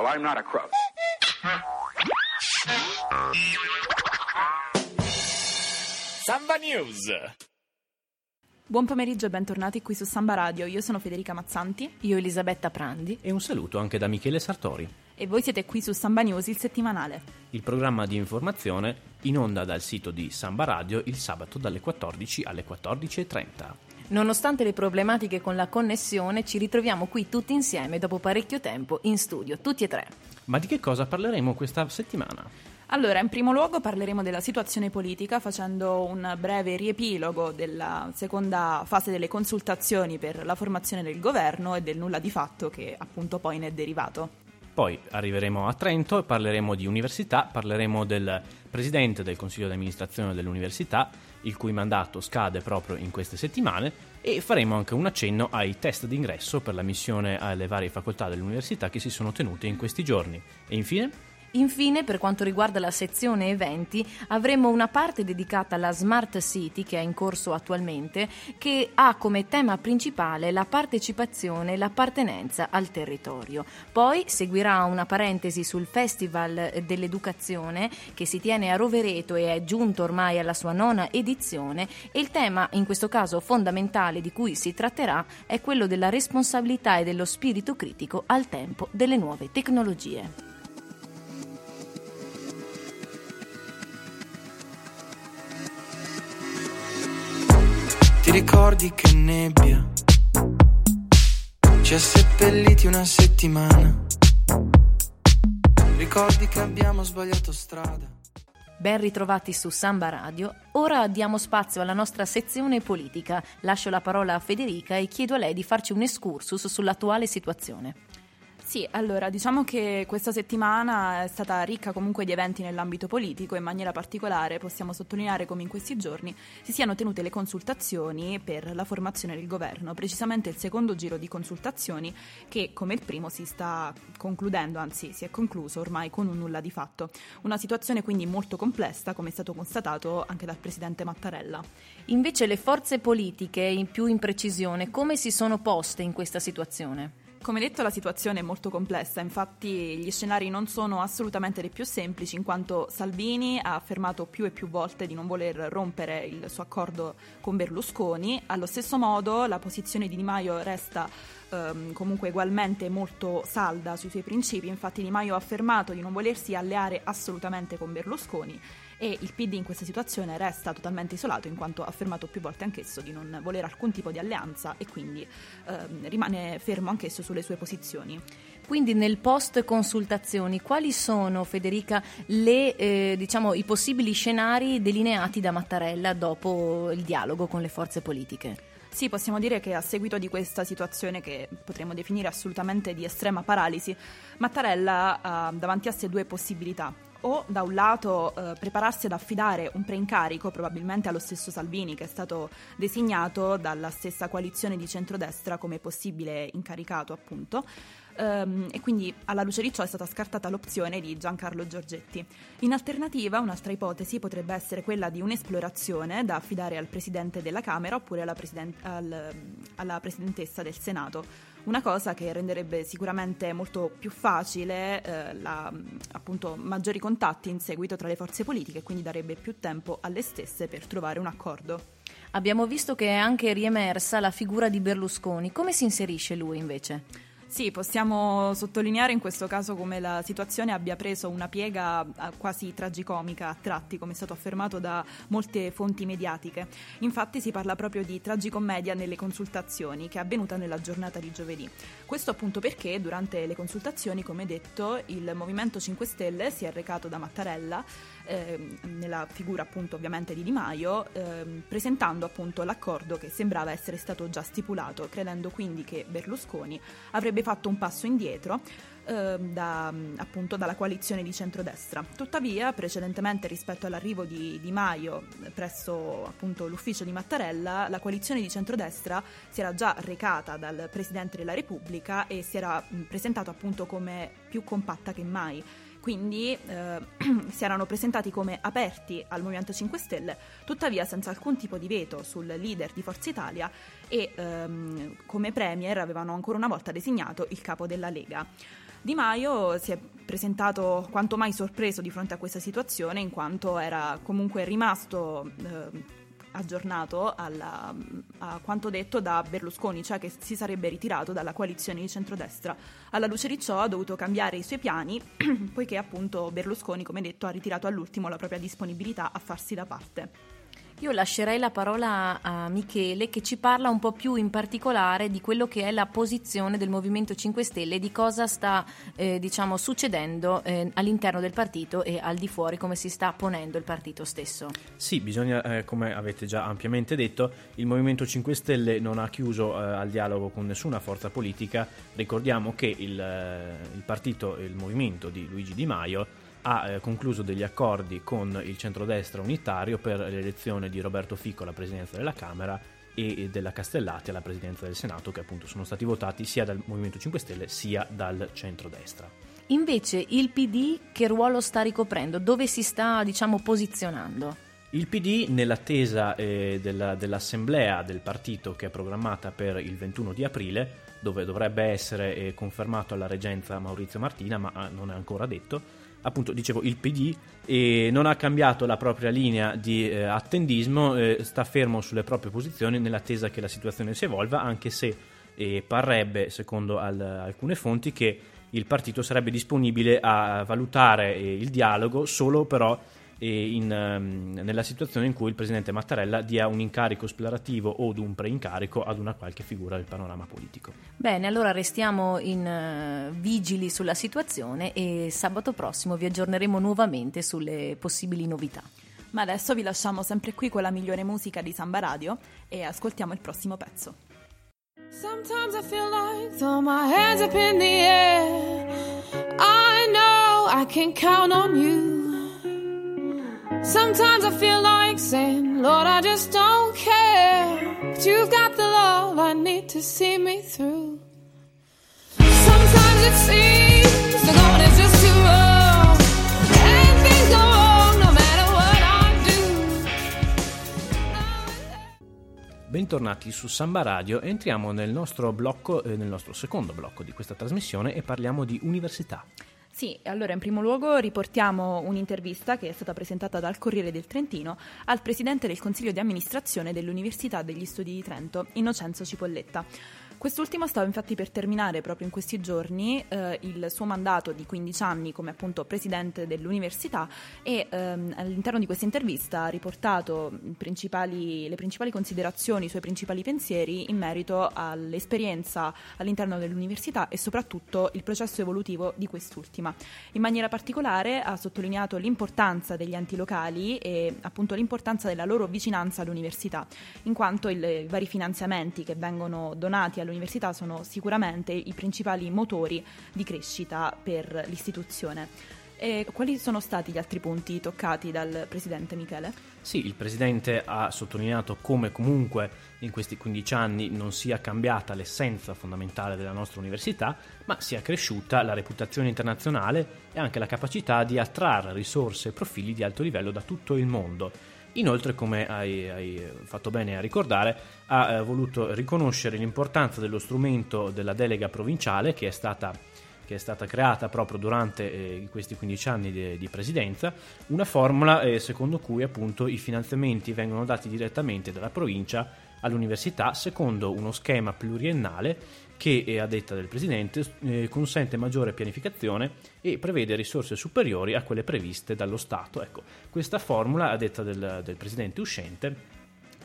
Well, I'm not a crook. Samba News. Buon pomeriggio e bentornati qui su Samba Radio. Io sono Federica Mazzanti Io Elisabetta Prandi. E un saluto anche da Michele Sartori, e voi siete qui su Samba News, il settimanale. il programma di informazione in onda dal sito di Samba Radio il sabato dalle 14 alle 14.30. Nonostante le problematiche con la connessione, ci ritroviamo qui tutti insieme dopo parecchio tempo in studio, tutti e tre. Ma di che cosa parleremo questa settimana? Allora, in primo luogo parleremo della situazione politica facendo un breve riepilogo della seconda fase delle consultazioni per la formazione del governo e del nulla di fatto che appunto poi ne è derivato. Poi arriveremo a Trento e parleremo di università, parleremo del presidente del consiglio di amministrazione dell'università, il cui mandato scade proprio in queste settimane, e faremo anche un accenno ai test d'ingresso per l'ammissione alle varie facoltà dell'università che si sono tenute in questi giorni. E infine Infine, per quanto riguarda la sezione eventi, avremo una parte dedicata alla Smart City che è in corso attualmente, che ha come tema principale la partecipazione e l'appartenenza al territorio. Poi seguirà una parentesi sul Festival dell'Educazione che si tiene a Rovereto e è giunto ormai alla sua nona edizione e il tema in questo caso fondamentale di cui si tratterà è quello della responsabilità e dello spirito critico al tempo delle nuove tecnologie. Ti ricordi che nebbia ci ha seppelliti una settimana? Ricordi che abbiamo sbagliato strada? Ben ritrovati su Samba Radio. Ora diamo spazio alla nostra sezione politica. Lascio la parola a Federica e chiedo a lei di farci un excursus sull'attuale situazione. Sì, allora diciamo che questa settimana è stata ricca comunque di eventi nell'ambito politico e in maniera particolare possiamo sottolineare come in questi giorni si siano tenute le consultazioni per la formazione del governo, precisamente il secondo giro di consultazioni che come il primo si sta concludendo, anzi si è concluso ormai con un nulla di fatto. Una situazione quindi molto complessa come è stato constatato anche dal presidente Mattarella. Invece le forze politiche, in più in precisione, come si sono poste in questa situazione? Come detto la situazione è molto complessa, infatti gli scenari non sono assolutamente dei più semplici in quanto Salvini ha affermato più e più volte di non voler rompere il suo accordo con Berlusconi, allo stesso modo la posizione di Di Maio resta ehm, comunque ugualmente molto salda sui suoi principi, infatti Di Maio ha affermato di non volersi alleare assolutamente con Berlusconi e il PD in questa situazione resta totalmente isolato in quanto ha affermato più volte anch'esso di non volere alcun tipo di alleanza e quindi ehm, rimane fermo anch'esso sulle sue posizioni. Quindi nel post consultazioni quali sono Federica le, eh, diciamo, i possibili scenari delineati da Mattarella dopo il dialogo con le forze politiche? Sì, possiamo dire che a seguito di questa situazione che potremmo definire assolutamente di estrema paralisi, Mattarella ha davanti a sé due possibilità. O da un lato eh, prepararsi ad affidare un preincarico probabilmente allo stesso Salvini che è stato designato dalla stessa coalizione di centrodestra come possibile incaricato appunto ehm, e quindi alla luce di ciò è stata scartata l'opzione di Giancarlo Giorgetti. In alternativa, un'altra ipotesi potrebbe essere quella di un'esplorazione da affidare al Presidente della Camera oppure alla, presiden- al, alla Presidentessa del Senato. Una cosa che renderebbe sicuramente molto più facile eh, la, appunto, maggiori contatti in seguito tra le forze politiche e quindi darebbe più tempo alle stesse per trovare un accordo. Abbiamo visto che è anche riemersa la figura di Berlusconi. Come si inserisce lui invece? Sì, possiamo sottolineare in questo caso come la situazione abbia preso una piega eh, quasi tragicomica a tratti, come è stato affermato da molte fonti mediatiche. Infatti si parla proprio di tragicommedia nelle consultazioni che è avvenuta nella giornata di giovedì. Questo appunto perché durante le consultazioni, come detto, il Movimento 5 Stelle si è recato da Mattarella eh, nella figura appunto ovviamente di Di Maio, eh, presentando appunto l'accordo che sembrava essere stato già stipulato, credendo quindi che Berlusconi avrebbe fatto un passo indietro eh, da, appunto dalla coalizione di centrodestra. Tuttavia, precedentemente rispetto all'arrivo di Di Maio presso appunto l'ufficio di Mattarella, la coalizione di centrodestra si era già recata dal Presidente della Repubblica e si era mh, presentato appunto come più compatta che mai quindi eh, si erano presentati come aperti al Movimento 5 Stelle, tuttavia senza alcun tipo di veto sul leader di Forza Italia e ehm, come premier avevano ancora una volta designato il capo della Lega. Di Maio si è presentato quanto mai sorpreso di fronte a questa situazione in quanto era comunque rimasto eh, aggiornato alla, a quanto detto da Berlusconi, cioè che si sarebbe ritirato dalla coalizione di centrodestra. Alla luce di ciò ha dovuto cambiare i suoi piani, poiché appunto Berlusconi, come detto, ha ritirato all'ultimo la propria disponibilità a farsi da parte. Io lascerei la parola a Michele che ci parla un po' più in particolare di quello che è la posizione del Movimento 5 Stelle, di cosa sta eh, diciamo, succedendo eh, all'interno del partito e al di fuori, come si sta ponendo il partito stesso. Sì, bisogna, eh, come avete già ampiamente detto, il Movimento 5 Stelle non ha chiuso eh, al dialogo con nessuna forza politica. Ricordiamo che il, eh, il partito, il movimento di Luigi Di Maio ha eh, concluso degli accordi con il centrodestra unitario per l'elezione di Roberto Fico alla presidenza della Camera e della Castellati alla presidenza del Senato, che appunto sono stati votati sia dal Movimento 5 Stelle sia dal centrodestra. Invece il PD che ruolo sta ricoprendo? Dove si sta, diciamo, posizionando? Il PD, nell'attesa eh, della, dell'assemblea del partito che è programmata per il 21 di aprile, dove dovrebbe essere eh, confermato alla reggenza Maurizio Martina, ma ah, non è ancora detto, appunto dicevo il PD e non ha cambiato la propria linea di eh, attendismo, eh, sta fermo sulle proprie posizioni nell'attesa che la situazione si evolva, anche se eh, parrebbe, secondo al, alcune fonti, che il partito sarebbe disponibile a valutare eh, il dialogo solo però in, um, nella situazione in cui il presidente Mattarella dia un incarico esplorativo o un preincarico ad una qualche figura del panorama politico. Bene, allora restiamo in, uh, vigili sulla situazione e sabato prossimo vi aggiorneremo nuovamente sulle possibili novità. Ma adesso vi lasciamo sempre qui con la migliore musica di Samba Radio e ascoltiamo il prossimo pezzo. Sometimes I feel like throw my hands up in the air. I know I can count on you. Sometimes I feel like saying, Lord, I just don't care. But you've got the love I need to see me through. Sometimes it seems the going is just too rough. And go wrong no matter what I do. Bentornati su Samba Radio, entriamo nel nostro blocco, eh, nel nostro secondo blocco di questa trasmissione e parliamo di università. Sì, allora in primo luogo riportiamo un'intervista che è stata presentata dal Corriere del Trentino al presidente del Consiglio di amministrazione dell'Università degli Studi di Trento, Innocenzo Cipolletta. Quest'ultimo stava infatti per terminare proprio in questi giorni eh, il suo mandato di 15 anni come appunto presidente dell'università e ehm, all'interno di questa intervista ha riportato principali, le principali considerazioni, i suoi principali pensieri in merito all'esperienza all'interno dell'università e soprattutto il processo evolutivo di quest'ultima. In maniera particolare ha sottolineato l'importanza degli enti locali e appunto l'importanza della loro vicinanza all'università, in quanto i vari finanziamenti che vengono donati all'università all'università sono sicuramente i principali motori di crescita per l'istituzione. E quali sono stati gli altri punti toccati dal Presidente Michele? Sì, il Presidente ha sottolineato come comunque in questi 15 anni non sia cambiata l'essenza fondamentale della nostra università, ma sia cresciuta la reputazione internazionale e anche la capacità di attrarre risorse e profili di alto livello da tutto il mondo Inoltre, come hai, hai, fatto bene a ricordare, ha eh, voluto riconoscere l'importanza dello strumento della delega provinciale che è stata, che è stata creata proprio durante eh, questi 15 anni di, di presidenza, una formula eh, secondo cui appunto i finanziamenti vengono dati direttamente dalla provincia all'università secondo uno schema pluriennale che, a detta del Presidente, eh, consente maggiore pianificazione e prevede risorse superiori a quelle previste dallo Stato. Ecco, questa formula, a detta del, del Presidente uscente,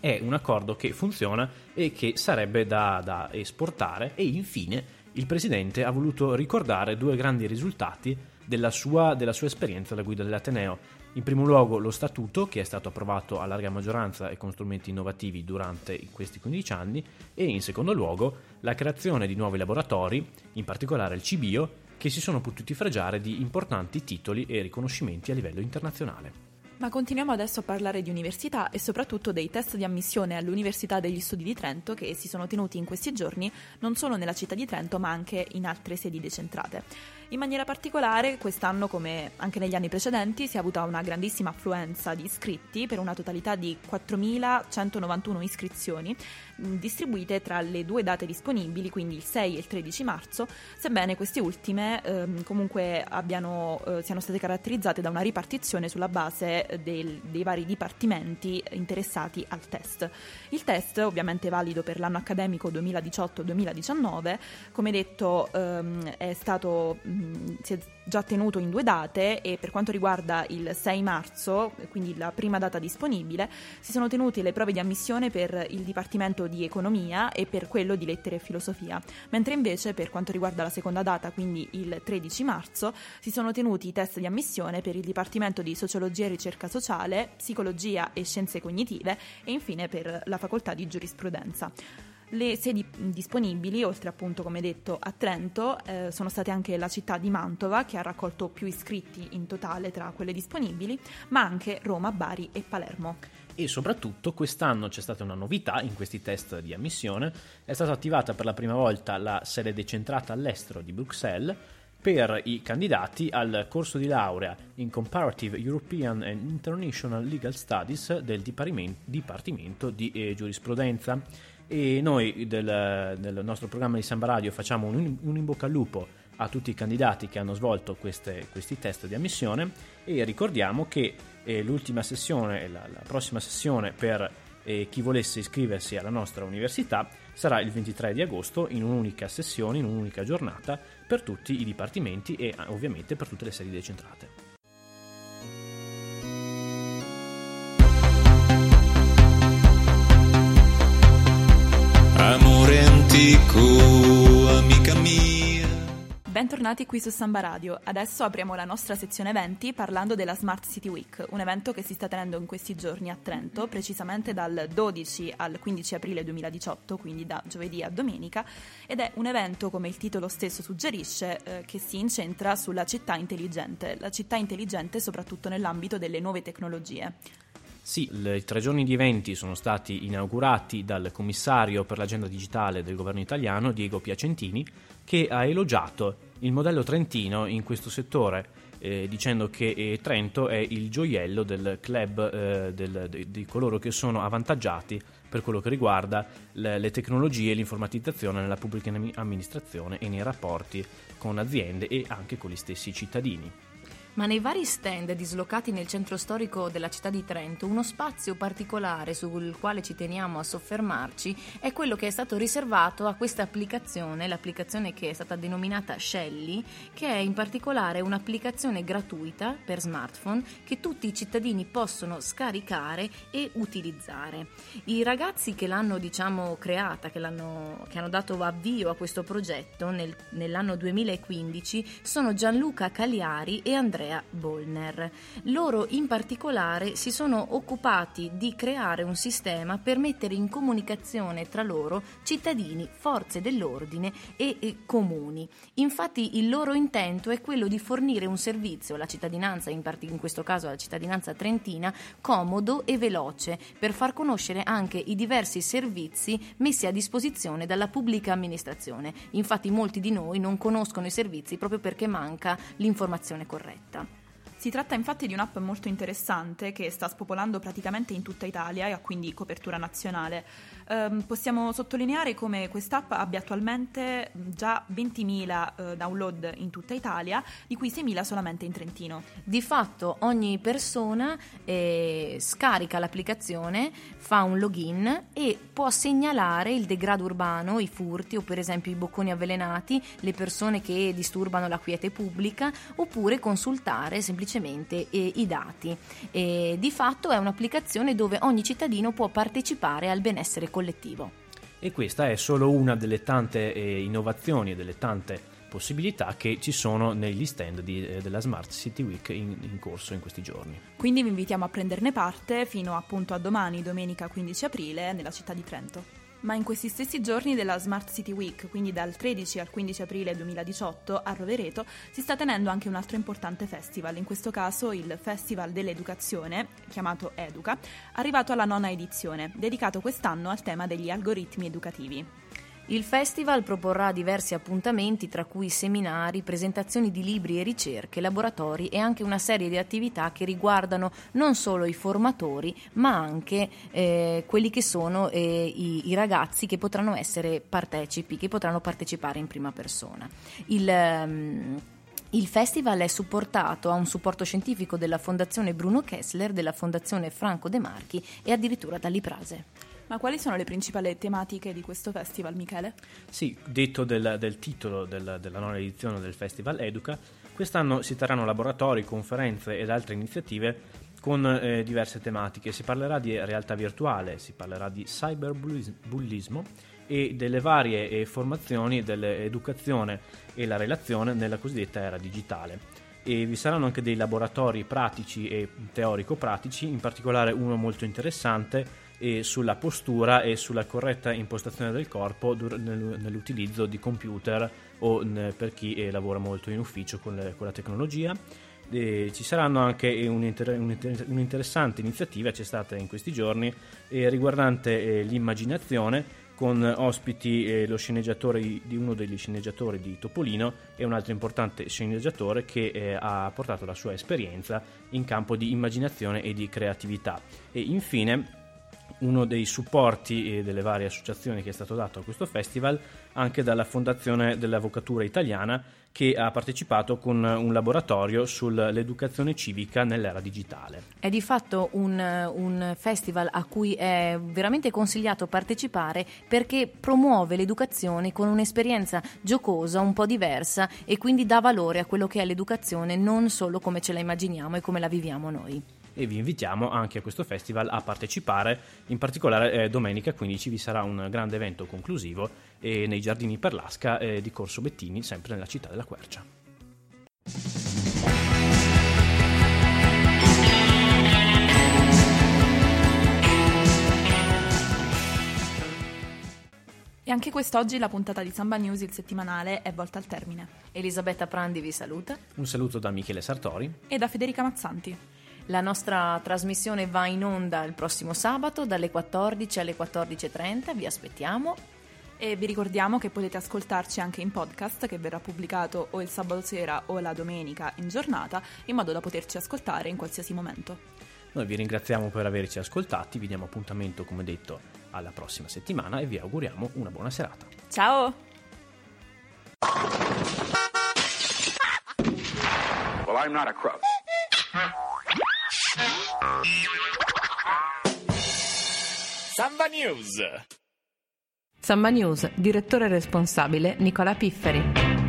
è un accordo che funziona e che sarebbe da, da esportare e infine il Presidente ha voluto ricordare due grandi risultati della sua, della sua esperienza alla guida dell'Ateneo in primo luogo lo statuto, che è stato approvato a larga maggioranza e con strumenti innovativi durante questi 15 anni, e in secondo luogo la creazione di nuovi laboratori, in particolare il CBIO, che si sono potuti fregiare di importanti titoli e riconoscimenti a livello internazionale. Ma continuiamo adesso a parlare di università e soprattutto dei test di ammissione all'Università degli Studi di Trento che si sono tenuti in questi giorni non solo nella città di Trento ma anche in altre sedi decentrate. In maniera particolare quest'anno come anche negli anni precedenti si è avuta una grandissima affluenza di iscritti per una totalità di 4.191 iscrizioni distribuite tra le due date disponibili, quindi il 6 e il 13 marzo, sebbene queste ultime ehm, comunque abbiano, eh, siano state caratterizzate da una ripartizione sulla base eh, del, dei vari dipartimenti interessati al test. Il test, ovviamente valido per l'anno accademico 2018-2019, come detto ehm, è stato, si è già tenuto in due date e per quanto riguarda il 6 marzo, quindi la prima data disponibile, si sono tenute le prove di ammissione per il Dipartimento di Economia e per quello di Lettere e Filosofia, mentre invece per quanto riguarda la seconda data, quindi il 13 marzo, si sono tenuti i test di ammissione per il Dipartimento di Sociologia e Ricerca Sociale, Psicologia e Scienze Cognitive e infine per la Facoltà di Giurisprudenza. Le sedi disponibili, oltre appunto come detto a Trento, eh, sono state anche la città di Mantova che ha raccolto più iscritti in totale tra quelle disponibili, ma anche Roma, Bari e Palermo. E soprattutto quest'anno c'è stata una novità in questi test di ammissione, è stata attivata per la prima volta la sede decentrata all'estero di Bruxelles per i candidati al corso di laurea in Comparative European and International Legal Studies del Dipartimento di eh, Giurisprudenza e noi del, del, nostro programma di Samba Radio facciamo un, un, in bocca al lupo a tutti i candidati che hanno svolto queste, questi test di ammissione e ricordiamo che eh, l'ultima sessione, la, la, prossima sessione per eh, chi volesse iscriversi alla nostra università sarà il 23 di agosto in un'unica sessione, in un'unica giornata per tutti i dipartimenti e ovviamente per tutte le sedi decentrate. Antico, amica mia. Bentornati qui su Samba Radio. Adesso apriamo la nostra sezione eventi parlando della Smart City Week, un evento che si sta tenendo in questi giorni a Trento, precisamente dal 12 al 15 aprile 2018, quindi da giovedì a domenica, ed è un evento, come il titolo stesso suggerisce, eh, che si incentra sulla città intelligente, la città intelligente soprattutto nell'ambito delle nuove tecnologie. Sì, i tre giorni di eventi sono stati inaugurati dal commissario per l'agenda digitale del governo italiano, Diego Piacentini, che ha elogiato il modello trentino in questo settore, eh, dicendo che eh, Trento è il gioiello del club eh, del, de, di coloro che sono avvantaggiati per quello che riguarda le, le tecnologie e l'informatizzazione nella pubblica amministrazione e nei rapporti con aziende e anche con gli stessi cittadini. Ma nei vari stand dislocati nel centro storico della città di Trento, uno spazio particolare sul quale ci teniamo a soffermarci è quello che è stato riservato a questa applicazione, l'applicazione che è stata denominata Shelly, che è in particolare un'applicazione gratuita per smartphone che tutti i cittadini possono scaricare e utilizzare. I ragazzi che l'hanno diciamo creata, che, l'hanno, che hanno dato avvio a questo progetto nel, nell'anno 2015 sono Gianluca Cagliari e Andrea Andrea Bollner. Loro in particolare si sono occupati di creare un sistema per mettere in comunicazione tra loro cittadini, forze dell'ordine e, e comuni. Infatti il loro intento è quello di fornire un servizio alla cittadinanza, in, part- in questo caso alla cittadinanza trentina, comodo e veloce per far conoscere anche i diversi servizi messi a disposizione dalla pubblica amministrazione. Infatti molti di noi non conoscono i servizi proprio perché manca l'informazione corretta. Si tratta infatti di un'app molto interessante che sta spopolando praticamente in tutta Italia e ha quindi copertura nazionale. Um, possiamo sottolineare come quest'app abbia attualmente già 20.000 uh, download in tutta Italia, di cui 6.000 solamente in Trentino. Di fatto ogni persona eh, scarica l'applicazione, fa un login e può segnalare il degrado urbano, i furti o per esempio i bocconi avvelenati, le persone che disturbano la quiete pubblica oppure consultare semplicemente semplicemente eh, i dati. E di fatto è un'applicazione dove ogni cittadino può partecipare al benessere collettivo. E questa è solo una delle tante eh, innovazioni e delle tante possibilità che ci sono negli stand di, eh, della Smart City Week in, in, corso in questi giorni. Quindi vi invitiamo a prenderne parte fino appunto a domani, domenica 15 aprile, nella città di Trento. Ma in questi stessi giorni della Smart City Week, quindi dal 13 al 15 aprile 2018 a Rovereto, si sta tenendo anche un altro importante festival, in questo caso il Festival dell'Educazione, chiamato Educa, arrivato alla nona edizione, dedicato quest'anno al tema degli algoritmi educativi. Il festival proporrà diversi appuntamenti, tra cui seminari, presentazioni di libri e ricerche, laboratori e anche una serie di attività che riguardano non solo i formatori, ma anche eh, quelli che sono eh, i, i, ragazzi che potranno essere partecipi, che potranno partecipare in prima persona. Il, um, il festival è supportato, ha un supporto scientifico della Fondazione Bruno Kessler, della Fondazione Franco De Marchi e addirittura dall'Iprase. Ma quali sono le principali tematiche di questo festival, Michele? Sì, detto del, del titolo del, della nuova edizione del Festival Educa, quest'anno si terranno laboratori, conferenze ed altre iniziative con eh, diverse tematiche. Si parlerà di realtà virtuale, si parlerà di cyberbullismo e delle varie eh, formazioni dell'educazione e la relazione nella cosiddetta era digitale. E vi saranno anche dei laboratori pratici e teorico-pratici, in particolare uno molto interessante sulla postura e sulla corretta impostazione del corpo nell'utilizzo di computer o per chi eh, lavora molto in ufficio con, la tecnologia. E ci saranno anche un'inter- un'interessante iniziativa, c'è stata in questi giorni, eh, riguardante eh, l'immaginazione con ospiti lo sceneggiatore di uno degli sceneggiatori di Topolino e un altro importante sceneggiatore che ha portato la sua esperienza in campo di immaginazione e di creatività. E infine uno dei supporti eh, delle varie associazioni che è stato dato a questo festival anche dalla Fondazione dell'Avvocatura Italiana che ha partecipato con un laboratorio sull'educazione civica nell'era digitale. È di fatto un, un, festival a cui è veramente consigliato partecipare perché promuove l'educazione con un'esperienza giocosa, un po' diversa e quindi dà valore a quello che è l'educazione non solo come ce la immaginiamo e come la viviamo noi e vi invitiamo anche a questo festival a partecipare. In particolare eh, domenica 15 vi sarà un grande evento conclusivo eh, nei giardini per l'Asca eh, di Corso Bettini, sempre nella città della Quercia. E anche quest'oggi la puntata di Samba News, il settimanale, è volta al termine. Elisabetta Prandi vi saluta. Un saluto da Michele Sartori e da Federica Mazzanti. La nostra trasmissione va in onda il prossimo sabato dalle 14 alle 14.30, vi aspettiamo. E vi ricordiamo che potete ascoltarci anche in podcast che verrà pubblicato o il sabato sera o la domenica in giornata, in modo da poterci ascoltare in qualsiasi momento. Noi vi ringraziamo per averci ascoltati, vi diamo appuntamento come detto alla prossima settimana e vi auguriamo una buona serata. Ciao! Well, Samba News. Samba News, direttore responsabile Nicola Pifferi.